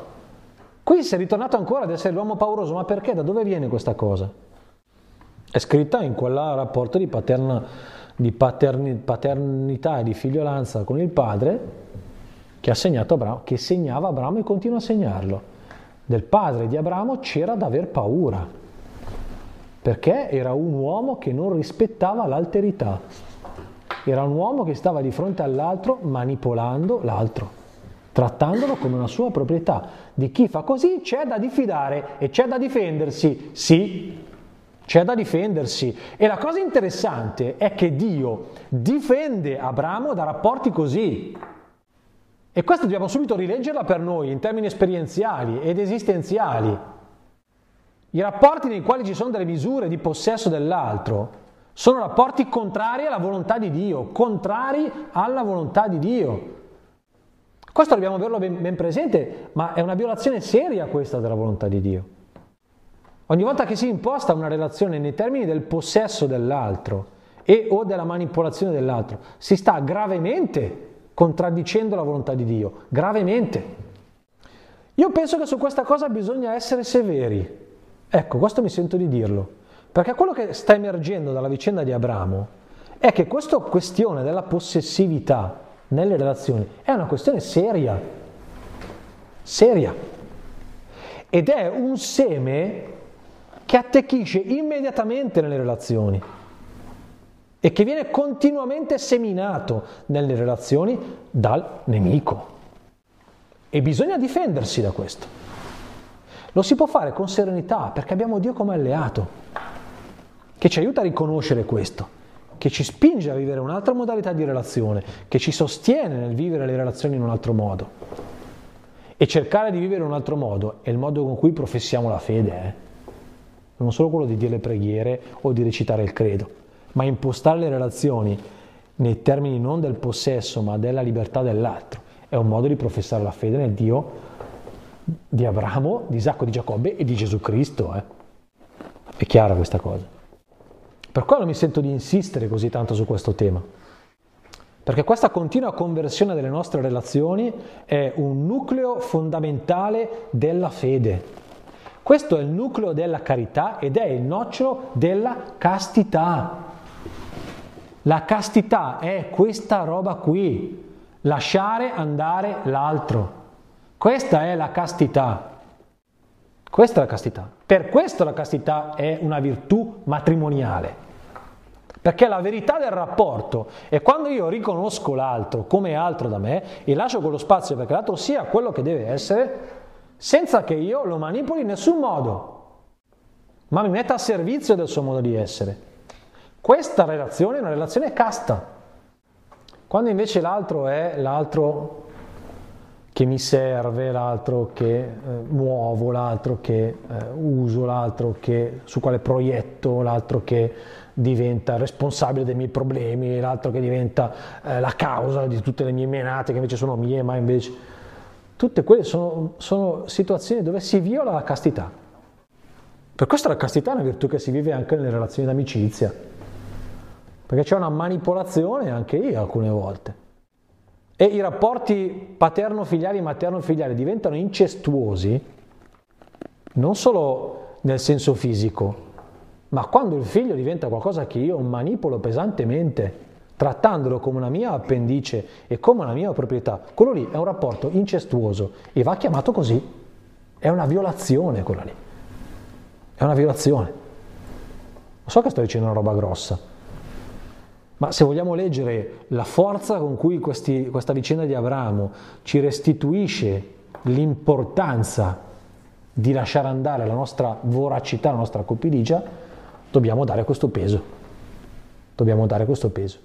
Qui è ritornato ancora ad essere l'uomo pauroso, ma perché? Da dove viene questa cosa? È scritta in quel rapporto di, paterna, di paterni, paternità e di figliolanza con il padre che, ha segnato Abramo, che segnava Abramo e continua a segnarlo. Del padre di Abramo c'era da aver paura, perché era un uomo che non rispettava l'alterità, era un uomo che stava di fronte all'altro manipolando l'altro trattandolo come una sua proprietà. Di chi fa così c'è da diffidare e c'è da difendersi, sì, c'è da difendersi. E la cosa interessante è che Dio difende Abramo da rapporti così. E questo dobbiamo subito rileggerla per noi in termini esperienziali ed esistenziali. I rapporti nei quali ci sono delle misure di possesso dell'altro sono rapporti contrari alla volontà di Dio, contrari alla volontà di Dio. Questo dobbiamo averlo ben, ben presente, ma è una violazione seria questa della volontà di Dio. Ogni volta che si imposta una relazione nei termini del possesso dell'altro e o della manipolazione dell'altro, si sta gravemente contraddicendo la volontà di Dio, gravemente. Io penso che su questa cosa bisogna essere severi. Ecco, questo mi sento di dirlo, perché quello che sta emergendo dalla vicenda di Abramo è che questa questione della possessività nelle relazioni è una questione seria, seria. Ed è un seme che attecchisce immediatamente nelle relazioni e che viene continuamente seminato nelle relazioni dal nemico. E bisogna difendersi da questo. Lo si può fare con serenità perché abbiamo Dio come alleato, che ci aiuta a riconoscere questo che ci spinge a vivere un'altra modalità di relazione, che ci sostiene nel vivere le relazioni in un altro modo. E cercare di vivere in un altro modo è il modo con cui professiamo la fede, eh? non solo quello di dire le preghiere o di recitare il credo, ma impostare le relazioni nei termini non del possesso ma della libertà dell'altro. È un modo di professare la fede nel Dio di Abramo, di Isacco, di Giacobbe e di Gesù Cristo. Eh? È chiara questa cosa. Per quello mi sento di insistere così tanto su questo tema. Perché questa continua conversione delle nostre relazioni è un nucleo fondamentale della fede. Questo è il nucleo della carità ed è il nocciolo della castità. La castità è questa roba qui, lasciare andare l'altro. Questa è la castità. Questa è la castità. Per questo la castità è una virtù matrimoniale. Perché la verità del rapporto è quando io riconosco l'altro come altro da me e lascio quello spazio perché l'altro sia quello che deve essere, senza che io lo manipoli in nessun modo, ma mi metta a servizio del suo modo di essere. Questa relazione è una relazione casta. Quando invece l'altro è l'altro che mi serve, l'altro che eh, muovo, l'altro che eh, uso, l'altro che, su quale proietto, l'altro che diventa responsabile dei miei problemi, l'altro che diventa eh, la causa di tutte le mie menate che invece sono mie, ma invece... Tutte quelle sono, sono situazioni dove si viola la castità. Per questo la castità è una virtù che si vive anche nelle relazioni d'amicizia, perché c'è una manipolazione anche io alcune volte e i rapporti paterno-filiali e materno-filiali diventano incestuosi, non solo nel senso fisico, ma quando il figlio diventa qualcosa che io manipolo pesantemente, trattandolo come una mia appendice e come una mia proprietà, quello lì è un rapporto incestuoso e va chiamato così. È una violazione quella lì. È una violazione. So che sto dicendo una roba grossa, ma se vogliamo leggere la forza con cui questi, questa vicenda di Abramo ci restituisce l'importanza di lasciare andare la nostra voracità, la nostra cupidigia, dobbiamo dare questo peso. Dobbiamo dare questo peso.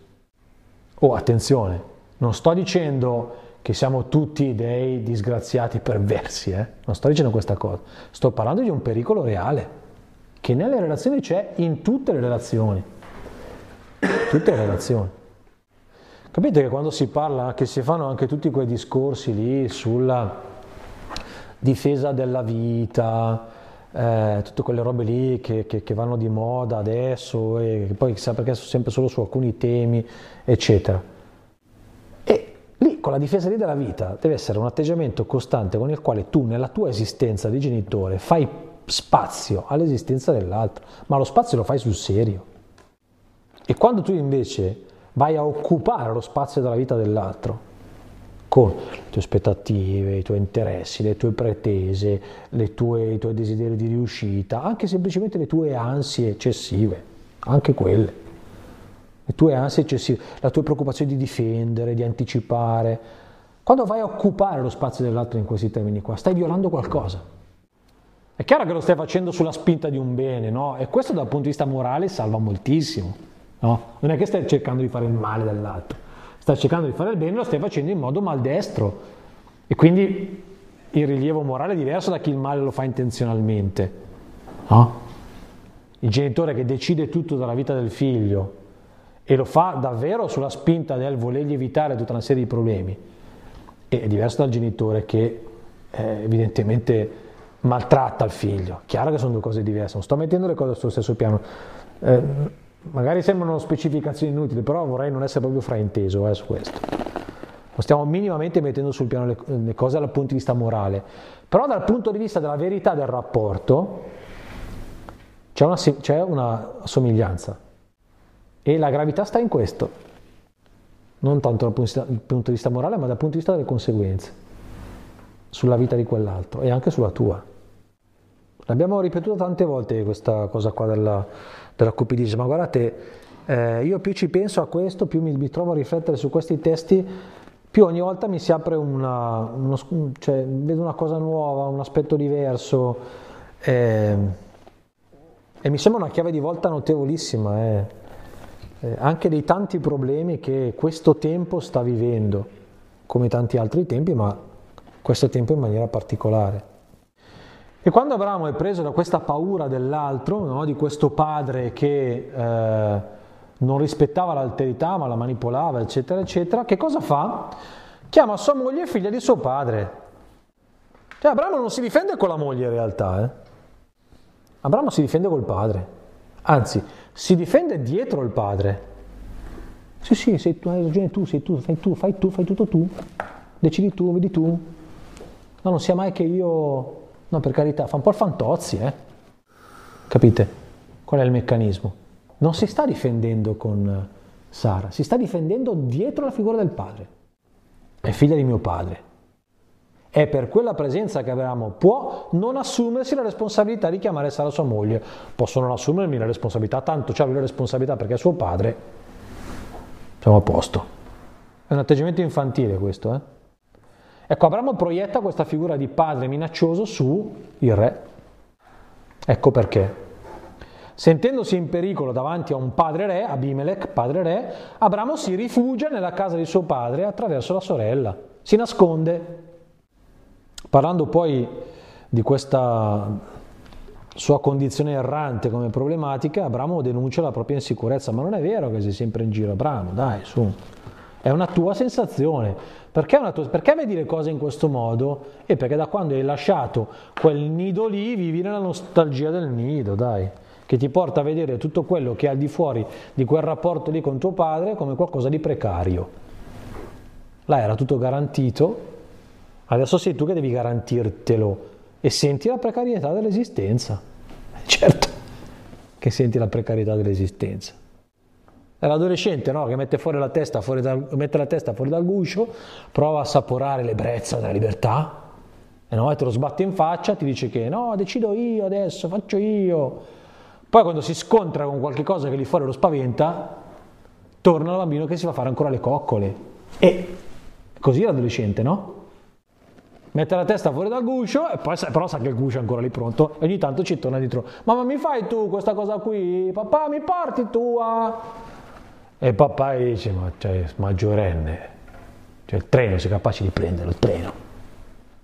Oh, attenzione, non sto dicendo che siamo tutti dei disgraziati perversi, eh? non sto dicendo questa cosa, sto parlando di un pericolo reale, che nelle relazioni c'è in tutte le relazioni tutte le relazioni. Capite che quando si parla, che si fanno anche tutti quei discorsi lì sulla difesa della vita, eh, tutte quelle robe lì che, che, che, vanno di moda adesso e poi chissà perché sono sempre solo su alcuni temi, eccetera. E lì, con la difesa lì della vita, deve essere un atteggiamento costante con il quale tu, nella tua esistenza di genitore, fai spazio all'esistenza dell'altro, ma lo spazio lo fai sul serio. E quando tu invece vai a occupare lo spazio della vita dell'altro, con le tue aspettative, i tuoi interessi, le tue pretese, le tue, i tuoi desideri di riuscita, anche semplicemente le tue ansie eccessive, anche quelle, le tue ansie eccessive, la tua preoccupazione di difendere, di anticipare. Quando vai a occupare lo spazio dell'altro in questi termini qua, stai violando qualcosa. È chiaro che lo stai facendo sulla spinta di un bene, no? E questo dal punto di vista morale salva moltissimo. No? Non è che stai cercando di fare il male dall'altro, stai cercando di fare il bene, lo stai facendo in modo maldestro. E quindi il rilievo morale è diverso da chi il male lo fa intenzionalmente. No? Il genitore che decide tutto dalla vita del figlio e lo fa davvero sulla spinta del volergli evitare tutta una serie di problemi, è diverso dal genitore che eh, evidentemente maltratta il figlio. Chiaro che sono due cose diverse, non sto mettendo le cose sullo stesso piano. Eh, magari sembrano specificazioni inutili, però vorrei non essere proprio frainteso eh, su questo. Lo stiamo minimamente mettendo sul piano le, le cose dal punto di vista morale, però dal punto di vista della verità del rapporto c'è una, c'è una somiglianza e la gravità sta in questo, non tanto dal punto, dal punto di vista morale, ma dal punto di vista delle conseguenze sulla vita di quell'altro e anche sulla tua. L'abbiamo ripetuto tante volte questa cosa qua della, della cupidismo, ma guardate, eh, io più ci penso a questo, più mi, mi, trovo a riflettere su questi testi, più ogni volta mi si apre una, uno, cioè, vedo una cosa nuova, un aspetto diverso eh, e mi sembra una chiave di volta notevolissima, eh, eh, anche dei tanti problemi che questo tempo sta vivendo, come tanti altri tempi, ma questo tempo in maniera particolare. E quando Abramo è preso da questa paura dell'altro, no, di questo padre che eh, non rispettava l'alterità ma la manipolava, eccetera, eccetera, che cosa fa? Chiama sua moglie figlia di suo padre. Cioè Abramo non si difende con la moglie in realtà, eh? Abramo si difende col padre, anzi si difende dietro il padre. Sì, sì, sei tu, hai ragione tu, sei tu, fai tu, fai tu, fai tutto tu, decidi tu, vedi tu. No, non sia mai che io No, per carità, fa un po' il fantozzi, eh? Capite? Qual è il meccanismo? Non si sta difendendo con Sara, si sta difendendo dietro la figura del padre. È figlia di mio padre. È per quella presenza che Abramo può non assumersi la responsabilità di chiamare Sara sua moglie. Posso non assumermi la responsabilità, tanto c'ha lui la responsabilità perché è suo padre. Siamo a posto. È un atteggiamento infantile questo, eh? Ecco, Abramo proietta questa figura di padre minaccioso su il re. Ecco perché. Sentendosi in pericolo davanti a un padre re, Abimelech, padre re, Abramo si rifugia nella casa di suo padre attraverso la sorella, si nasconde. Parlando poi di questa sua condizione errante come problematica, Abramo denuncia la propria insicurezza, ma non è vero che sei sempre in giro, Abramo, dai, su. È una tua sensazione. Perché, tua, perché vedi le cose in questo modo? E perché da quando hai lasciato quel nido lì vivi nella nostalgia del nido, dai, che ti porta a vedere tutto quello che è al di fuori di quel rapporto lì con tuo padre come qualcosa di precario. Là era tutto garantito, adesso sei tu che devi garantirtelo e senti la precarietà dell'esistenza. Certo che senti la precarietà dell'esistenza. L'adolescente no? che mette, la testa fuori dal, mette la testa fuori dal guscio, prova a assaporare l'ebbrezza della libertà, e, no? te lo sbatte in faccia, ti dice che no, decido io adesso, faccio io. Poi quando si scontra con qualche cosa che lì fuori lo spaventa, torna al bambino che si fa fare ancora le coccole. E così l'adolescente, no? Mette la testa fuori dal guscio e poi però sa che il guscio è ancora lì pronto e ogni tanto ci torna dietro. Mamma mi fai tu questa cosa qui? Papà mi porti tu a... E papà dice, ma cioè, maggiorenne, cioè il treno, sei capace di prendere il treno.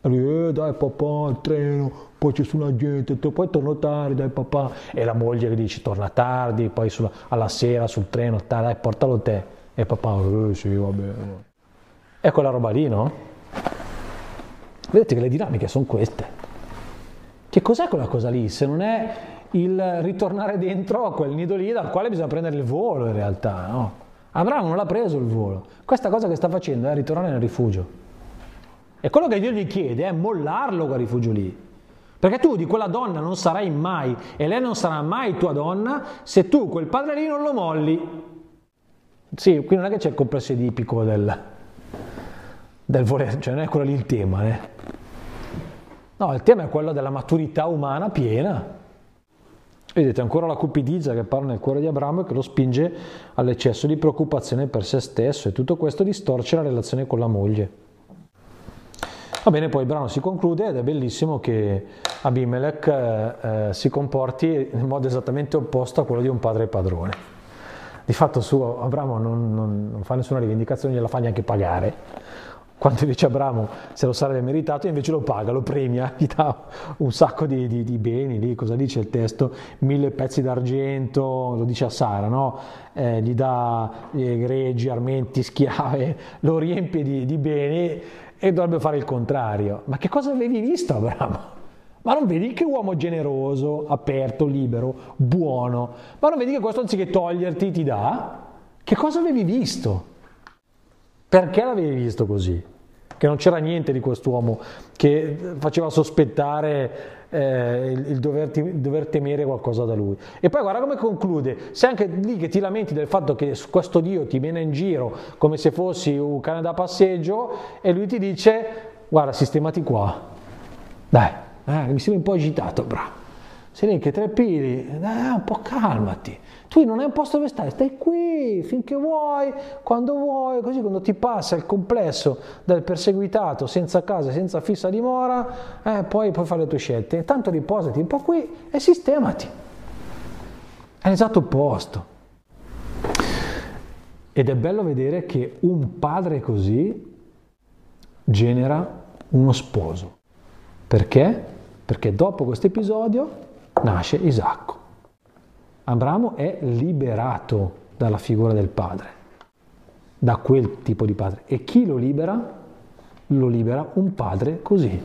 E lui, eh, dai papà, il treno, poi c'è su una gente, poi torno tardi, dai papà. E la moglie che dice, torna tardi, poi sulla, alla sera sul treno, dai, portalo te. E papà, eh sì, va bene. È quella roba lì, no? Vedete che le dinamiche sono queste. Che cos'è quella cosa lì? Se non è il ritornare dentro a quel nido lì dal quale bisogna prendere il volo in realtà, no? Abramo non l'ha preso il volo. Questa cosa che sta facendo è ritornare nel rifugio. E quello che Dio gli chiede è mollarlo quel rifugio lì. Perché tu di quella donna non sarai mai e lei non sarà mai tua donna se tu quel padre lì non lo molli. Sì, qui non è che c'è il complesso edipico del, del voler, cioè non è quello lì il tema. Eh. No, il tema è quello della maturità umana piena. Vedete ancora la cupidigia che parla nel cuore di Abramo e che lo spinge all'eccesso di preoccupazione per se stesso e tutto questo distorce la relazione con la moglie. Va bene, poi il brano si conclude ed è bellissimo che Abimelech eh, eh, si comporti in modo esattamente opposto a quello di un padre padrone. Di fatto su Abramo non, non, non fa nessuna rivendicazione, gliela fa neanche pagare quando invece Abramo se lo sarebbe meritato, invece lo paga, lo premia, gli dà un sacco di, di, di beni, lì cosa dice il testo? Mille pezzi d'argento, lo dice a Sara, no? eh, gli dà greggi, armenti, schiave, lo riempie di, di beni e dovrebbe fare il contrario. Ma che cosa avevi visto Abramo? Ma non vedi che uomo generoso, aperto, libero, buono? Ma non vedi che questo anziché toglierti ti dà? Che cosa avevi visto? Perché l'avevi visto così? Che non c'era niente di quest'uomo che faceva sospettare eh, il, il, dover, dover, temere qualcosa da lui. E poi guarda come conclude, sei anche lì che ti lamenti del fatto che questo Dio ti viene in giro come se fossi un cane da passeggio e lui ti dice guarda sistemati qua, dai, eh, mi sembra un po' agitato, bravo. Sei lì che trepili, eh, un po' calmati. Tu non hai un posto dove stare, stai qui finché vuoi, quando vuoi, così quando ti passa il complesso del perseguitato senza casa, senza fissa dimora, eh, poi puoi fare le tue scelte. Intanto riposati un po' qui e sistemati. È l'esatto opposto. Ed è bello vedere che un padre così genera uno sposo. Perché? Perché dopo questo episodio nasce Isacco. Abramo è liberato dalla figura del padre, da quel tipo di padre. E chi lo libera? Lo libera un padre così.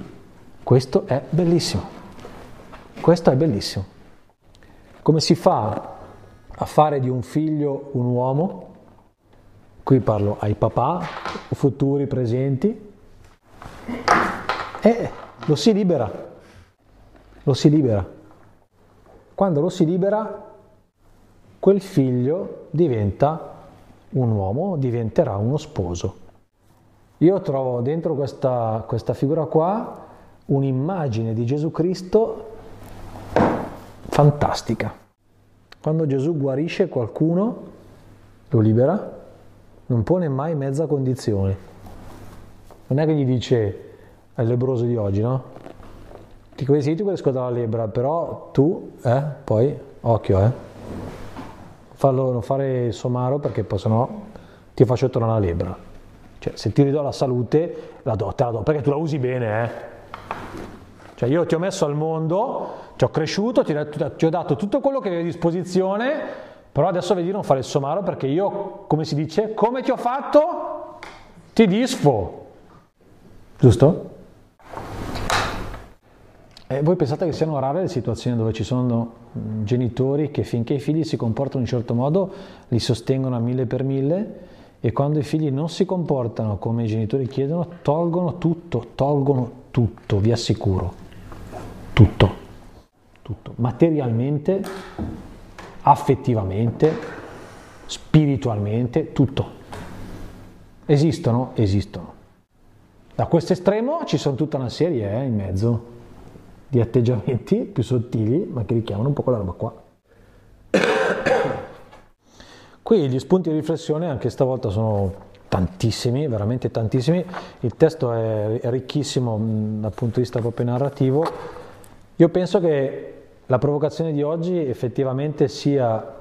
Questo è bellissimo. Questo è bellissimo. Come si fa a fare di un figlio un uomo? Qui parlo ai papà, futuri, presenti. E lo si libera. Lo si libera. Quando lo si libera quel figlio diventa un uomo, diventerà uno sposo. Io trovo dentro questa, questa figura qua un'immagine di Gesù Cristo fantastica. Quando Gesù guarisce qualcuno, lo libera, non pone mai mezza condizione. Non è che gli dice al lebroso di oggi, no? Ti sì, ti riesco dalla lebbra, però tu, eh, poi, occhio, eh farlo, non fare somaro perché poi sennò ti faccio tornare la lebbra. Cioè, se ti ridò la salute, la do, te la do, perché tu la usi bene, eh. Cioè, io ti ho messo al mondo, ti ho cresciuto, ti, ti ho dato tutto quello che avevi a disposizione, però adesso vedi non fare il somaro perché io, come si dice, come ti ho fatto, ti disfo. Giusto? E voi pensate che siano rare le situazioni dove ci sono mm, genitori che finché i figli si comportano in un certo modo li sostengono a mille per mille e quando i figli non si comportano come i genitori chiedono tolgono tutto, tolgono tutto, vi assicuro, tutto, tutto, materialmente, affettivamente, spiritualmente, tutto. Esistono? Esistono. Da questo estremo ci sono tutta una serie eh, in mezzo di atteggiamenti più sottili, ma che richiamano un po' quella roba qua. Qui gli spunti di riflessione anche stavolta sono tantissimi, veramente tantissimi. Il testo è ricchissimo dal punto di vista proprio narrativo. Io penso che la provocazione di oggi effettivamente sia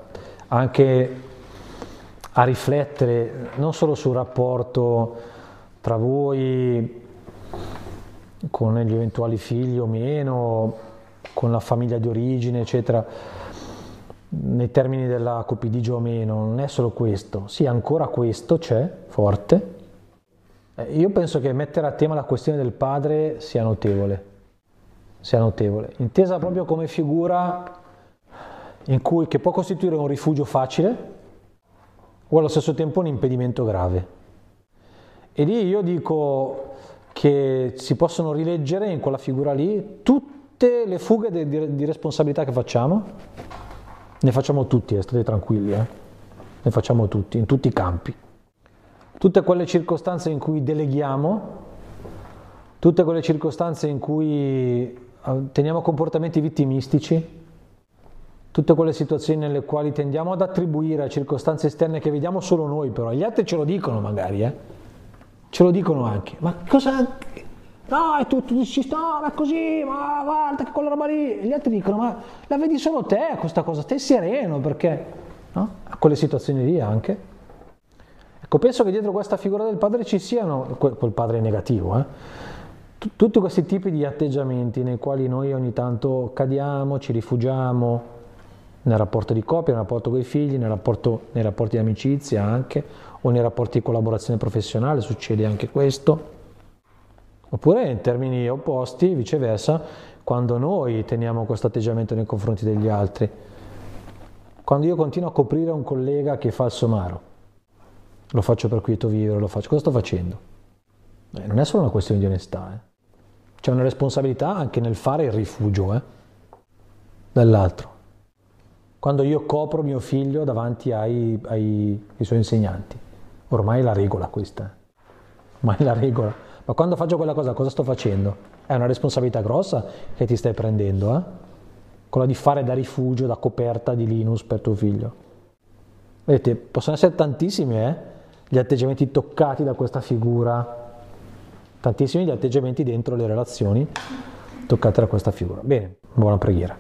anche a riflettere non solo sul rapporto tra voi con gli eventuali figli o meno, con la famiglia di origine, eccetera, nei termini della copidigio o meno, non è solo questo, sì, ancora questo c'è, forte. Eh, io penso che mettere a tema la questione del padre sia notevole, sia notevole, intesa proprio come figura cui, che può costituire un rifugio facile o allo stesso tempo un impedimento grave. E lì io dico che si possono rileggere in quella figura lì tutte le fughe di, di, di responsabilità che facciamo, ne facciamo tutti, eh, state tranquilli, eh? ne facciamo tutti, in tutti i campi. Tutte quelle circostanze in cui deleghiamo, tutte quelle circostanze in cui eh, teniamo comportamenti vittimistici, tutte quelle situazioni nelle quali tendiamo ad attribuire a circostanze esterne che vediamo solo noi, però gli altri ce lo dicono magari, eh? Ce lo dicono anche, ma cosa... No, e tu, tu dici, no, ma così, ma guarda che quella roba lì, e gli altri dicono, ma la vedi solo te questa cosa, stai sereno, perché, no? A quelle situazioni lì anche. Ecco, penso che dietro questa figura del padre ci siano, quel padre negativo, eh? tutti questi tipi di atteggiamenti nei quali noi ogni tanto cadiamo, ci rifugiamo, nel rapporto di coppia, nel rapporto con i figli, nel rapporto, nei rapporti di amicizia anche, o nei rapporti di collaborazione professionale, succede anche questo. Oppure in termini opposti, viceversa, quando noi teniamo questo atteggiamento nei confronti degli altri. Quando io continuo a coprire un collega che fa il somaro, lo faccio per quieto vivere, lo faccio, cosa sto facendo? Eh, non è solo una questione di onestà, eh. c'è una responsabilità anche nel fare il rifugio eh, dall'altro quando io copro mio figlio davanti ai, ai, ai suoi insegnanti. Ormai è la regola questa, ormai è la regola. Ma quando faccio quella cosa, cosa sto facendo? È una responsabilità grossa che ti stai prendendo, eh? Quella di fare da rifugio, da coperta di Linus per tuo figlio. Vedete, possono essere tantissimi, eh? Gli atteggiamenti toccati da questa figura, tantissimi gli atteggiamenti dentro le relazioni toccate da questa figura. Bene, buona preghiera.